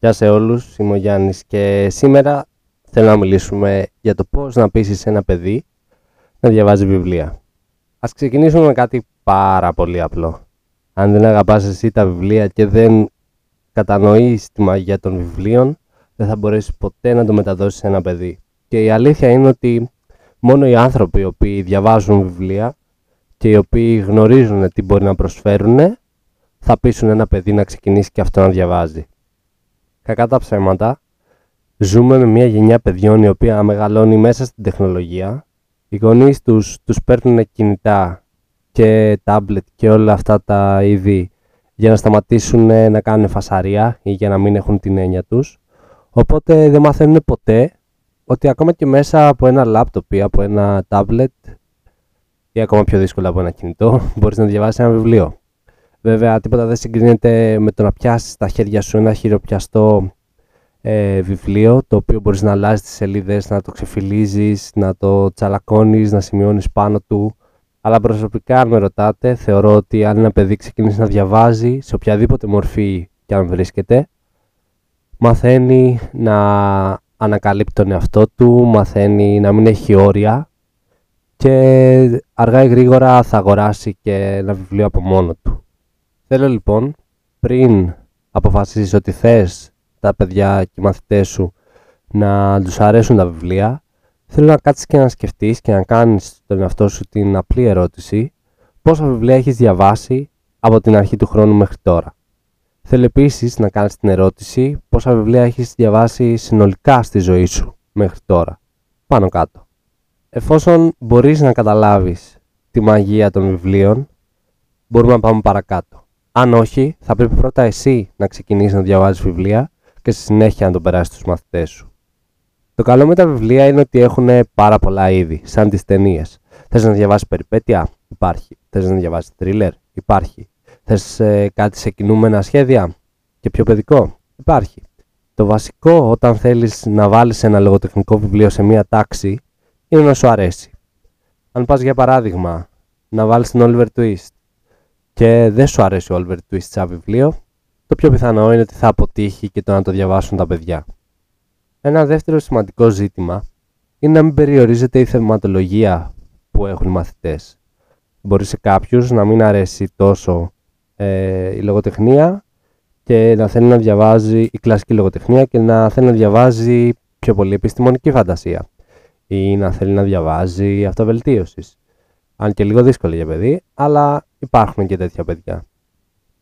Γεια σε όλους, είμαι ο Γιάννης και σήμερα θέλω να μιλήσουμε για το πώς να πείσεις ένα παιδί να διαβάζει βιβλία. Ας ξεκινήσουμε με κάτι πάρα πολύ απλό. Αν δεν αγαπάς εσύ τα βιβλία και δεν κατανοείς τη μαγεία των βιβλίων, δεν θα μπορέσεις ποτέ να το μεταδώσεις σε ένα παιδί. Και η αλήθεια είναι ότι μόνο οι άνθρωποι οι οποίοι διαβάζουν βιβλία και οι οποίοι γνωρίζουν τι μπορεί να προσφέρουν, θα πείσουν ένα παιδί να ξεκινήσει και αυτό να διαβάζει. Κακά τα ψέματα, ζούμε με μια γενιά παιδιών η οποία μεγαλώνει μέσα στην τεχνολογία. Οι γονείς τους, τους παίρνουν κινητά και τάμπλετ και όλα αυτά τα είδη για να σταματήσουν να κάνουν φασαρία ή για να μην έχουν την έννοια τους. Οπότε δεν μαθαίνουν ποτέ ότι ακόμα και μέσα από ένα λάπτοπ ή από ένα τάμπλετ ή ακόμα πιο δύσκολα από ένα κινητό μπορείς να διαβάσεις ένα βιβλίο. Βέβαια, τίποτα δεν συγκρίνεται με το να πιάσεις στα χέρια σου ένα χειροπιαστό ε, βιβλίο, το οποίο μπορείς να αλλάζεις τις σελίδες, να το ξεφυλίζεις, να το τσαλακώνεις, να σημειώνεις πάνω του. Αλλά προσωπικά, αν με ρωτάτε, θεωρώ ότι αν ένα παιδί ξεκινήσει να διαβάζει, σε οποιαδήποτε μορφή και αν βρίσκεται, μαθαίνει να ανακαλύπτει τον εαυτό του, μαθαίνει να μην έχει όρια και αργά ή γρήγορα θα αγοράσει και ένα βιβλίο από μόνο του. Θέλω λοιπόν, πριν αποφασίσεις ότι θες τα παιδιά και οι μαθητές σου να τους αρέσουν τα βιβλία, θέλω να κάτσεις και να σκεφτείς και να κάνεις τον εαυτό σου την απλή ερώτηση πόσα βιβλία έχεις διαβάσει από την αρχή του χρόνου μέχρι τώρα. Θέλω επίσης να κάνεις την ερώτηση πόσα βιβλία έχεις διαβάσει συνολικά στη ζωή σου μέχρι τώρα. Πάνω κάτω. Εφόσον μπορείς να καταλάβεις τη μαγεία των βιβλίων, μπορούμε να πάμε παρακάτω. Αν όχι, θα πρέπει πρώτα εσύ να ξεκινήσεις να διαβάζεις βιβλία και στη συνέχεια να το περάσεις στους μαθητές σου. Το καλό με τα βιβλία είναι ότι έχουν πάρα πολλά είδη, σαν τις ταινίες. Θες να διαβάσεις περιπέτεια, υπάρχει. Θες να διαβάσεις thriller, υπάρχει. Θες ε, κάτι σε κινούμενα σχέδια; Και πιο παιδικό, υπάρχει. Το βασικό όταν θέλεις να βάλεις ένα λογοτεχνικό βιβλίο σε μία τάξη είναι να σου αρέσει. Αν πας για παράδειγμα να βάλεις την Oliver Twist και δεν σου αρέσει ο Oliver Twist σαν βιβλίο, το πιο πιθανό είναι ότι θα αποτύχει και το να το διαβάσουν τα παιδιά. Ένα δεύτερο σημαντικό ζήτημα είναι να μην περιορίζεται η θεματολογία που έχουν οι μαθητές. Μπορεί σε κάποιους να μην αρέσει τόσο ε, η λογοτεχνία και να θέλει να διαβάζει η κλασική λογοτεχνία και να θέλει να διαβάζει πιο πολύ επιστημονική φαντασία ή να θέλει να διαβάζει αυτοβελτίωσης. Αν και λίγο δύσκολο για παιδί, αλλά υπάρχουν και τέτοια παιδιά.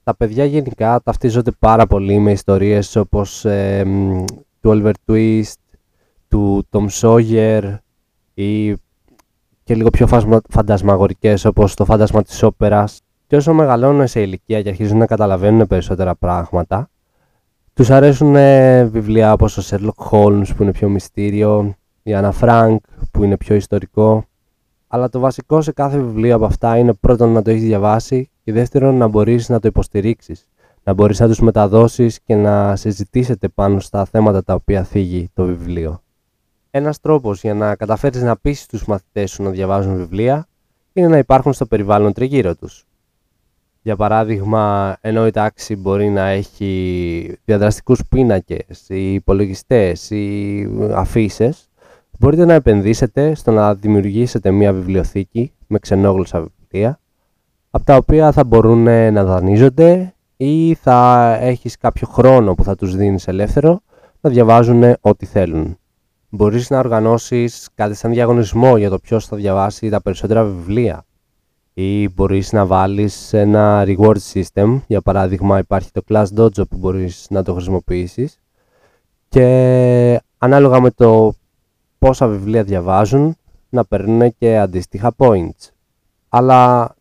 Τα παιδιά γενικά ταυτίζονται πάρα πολύ με ιστορίες όπως ε, του Oliver Twist, του Tom Sawyer ή και λίγο πιο φαντασμαγορικές όπως το φάντασμα της όπερας. Και όσο μεγαλώνουν σε ηλικία και αρχίζουν να καταλαβαίνουν περισσότερα πράγματα, τους αρέσουν βιβλία όπως ο Sherlock Holmes που είναι πιο μυστήριο, η Anna Frank που είναι πιο ιστορικό αλλά το βασικό σε κάθε βιβλίο από αυτά είναι πρώτον να το έχεις διαβάσει και δεύτερον να μπορείς να το υποστηρίξεις. Να μπορείς να τους μεταδώσεις και να συζητήσετε πάνω στα θέματα τα οποία θίγει το βιβλίο. Ένας τρόπος για να καταφέρεις να πείσει τους μαθητές σου να διαβάζουν βιβλία είναι να υπάρχουν στο περιβάλλον τριγύρω τους. Για παράδειγμα, ενώ η τάξη μπορεί να έχει διαδραστικούς πίνακες ή υπολογιστές ή αφήσεις, Μπορείτε να επενδύσετε στο να δημιουργήσετε μια βιβλιοθήκη με ξενόγλωσσα βιβλία, από τα οποία θα μπορούν να δανείζονται ή θα έχεις κάποιο χρόνο που θα τους δίνεις ελεύθερο να διαβάζουν ό,τι θέλουν. Μπορείς να οργανώσεις κάτι σαν διαγωνισμό για το ποιος θα διαβάσει τα περισσότερα βιβλία ή μπορείς να βάλεις ένα reward system, για παράδειγμα υπάρχει το Class Dojo που μπορείς να το χρησιμοποιήσεις και ανάλογα με το πόσα βιβλία διαβάζουν να παίρνουν και αντίστοιχα points. Αλλά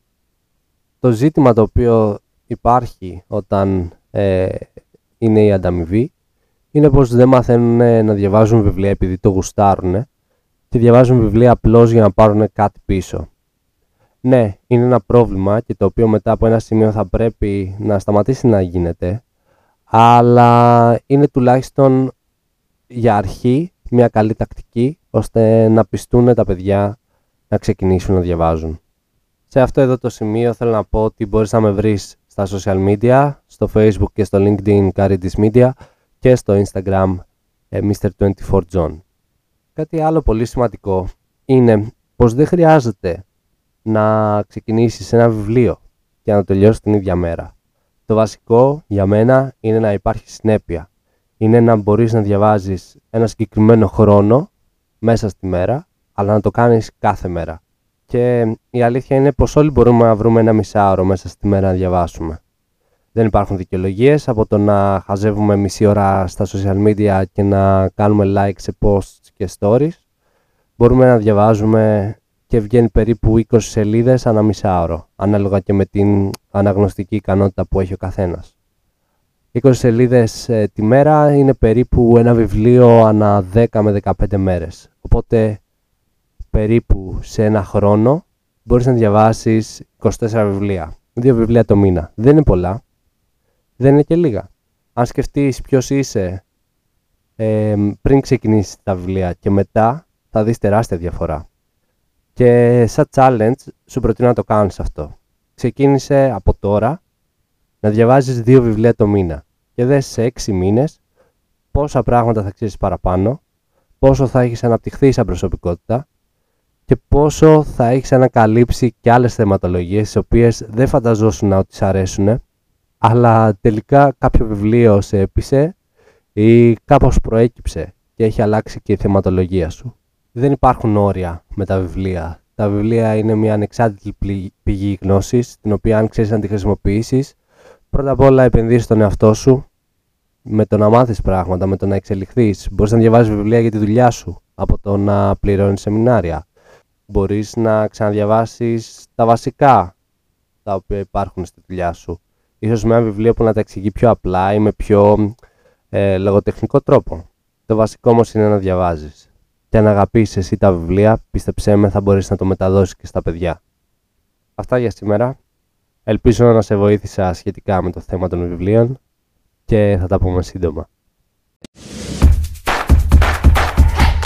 το ζήτημα το οποίο υπάρχει όταν ε, είναι η ανταμοιβή είναι πως δεν μαθαίνουν να διαβάζουν βιβλία επειδή το γουστάρουν και διαβάζουν βιβλία απλώς για να πάρουν κάτι πίσω. Ναι, είναι ένα πρόβλημα και το οποίο μετά από ένα σημείο θα πρέπει να σταματήσει να γίνεται αλλά είναι τουλάχιστον για αρχή μια καλή τακτική ώστε να πιστούν τα παιδιά να ξεκινήσουν να διαβάζουν. Σε αυτό εδώ το σημείο θέλω να πω ότι μπορείς να με βρεις στα social media, στο facebook και στο linkedin Caritis Media και στο Instagram ε, Mr24John. Κάτι άλλο πολύ σημαντικό είναι πως δεν χρειάζεται να ξεκινήσεις ένα βιβλίο και να το τελειώσεις την ίδια μέρα. Το βασικό για μένα είναι να υπάρχει συνέπεια. Είναι να μπορείς να διαβάζεις ένα συγκεκριμένο χρόνο μέσα στη μέρα, αλλά να το κάνεις κάθε μέρα. Και η αλήθεια είναι πως όλοι μπορούμε να βρούμε ένα μισάωρο μέσα στη μέρα να διαβάσουμε. Δεν υπάρχουν δικαιολογίες από το να χαζεύουμε μισή ώρα στα social media και να κάνουμε like σε posts και stories. Μπορούμε να διαβάζουμε και βγαίνει περίπου 20 σελίδες ανά μισάωρο, ανάλογα και με την αναγνωστική ικανότητα που έχει ο καθένας. 20 σελίδες ε, τη μέρα είναι περίπου ένα βιβλίο ανά 10 με 15 μέρες. Οπότε περίπου σε ένα χρόνο μπορείς να διαβάσεις 24 βιβλία. Δύο βιβλία το μήνα. Δεν είναι πολλά. Δεν είναι και λίγα. Αν σκεφτείς ποιος είσαι ε, πριν ξεκινήσεις τα βιβλία και μετά θα δεις τεράστια διαφορά. Και σαν challenge σου προτείνω να το κάνεις αυτό. Ξεκίνησε από τώρα να διαβάζεις δύο βιβλία το μήνα και δες σε έξι μήνες πόσα πράγματα θα ξέρεις παραπάνω, πόσο θα έχεις αναπτυχθεί σαν προσωπικότητα και πόσο θα έχεις ανακαλύψει και άλλες θεματολογίες τις οποίες δεν φανταζόσουν να ότι σ' αρέσουν αλλά τελικά κάποιο βιβλίο σε έπεισε ή κάπως προέκυψε και έχει αλλάξει και η θεματολογία σου. Δεν υπάρχουν όρια με τα βιβλία. Τα βιβλία είναι μια ανεξάρτητη πηγή γνώσης, την οποία αν ξέρεις να τη χρησιμοποιήσεις, πρώτα απ' όλα επενδύσεις στον εαυτό σου, με το να μάθεις πράγματα, με το να εξελιχθείς. Μπορείς να διαβάζεις βιβλία για τη δουλειά σου, από το να πληρώνεις σεμινάρια. Μπορείς να ξαναδιαβάσεις τα βασικά, τα οποία υπάρχουν στη δουλειά σου. Ίσως με ένα βιβλίο που να τα εξηγεί πιο απλά ή με πιο ε, λογοτεχνικό τρόπο. Το βασικό όμως είναι να διαβάζεις. Και αν αγαπήσεις εσύ τα βιβλία, πίστεψέ με θα μπορείς να το μεταδώσεις και στα παιδιά. Αυτά για σήμερα. Ελπίζω να σε βοήθησα σχετικά με το θέμα των βιβλίων και θα τα πούμε σύντομα.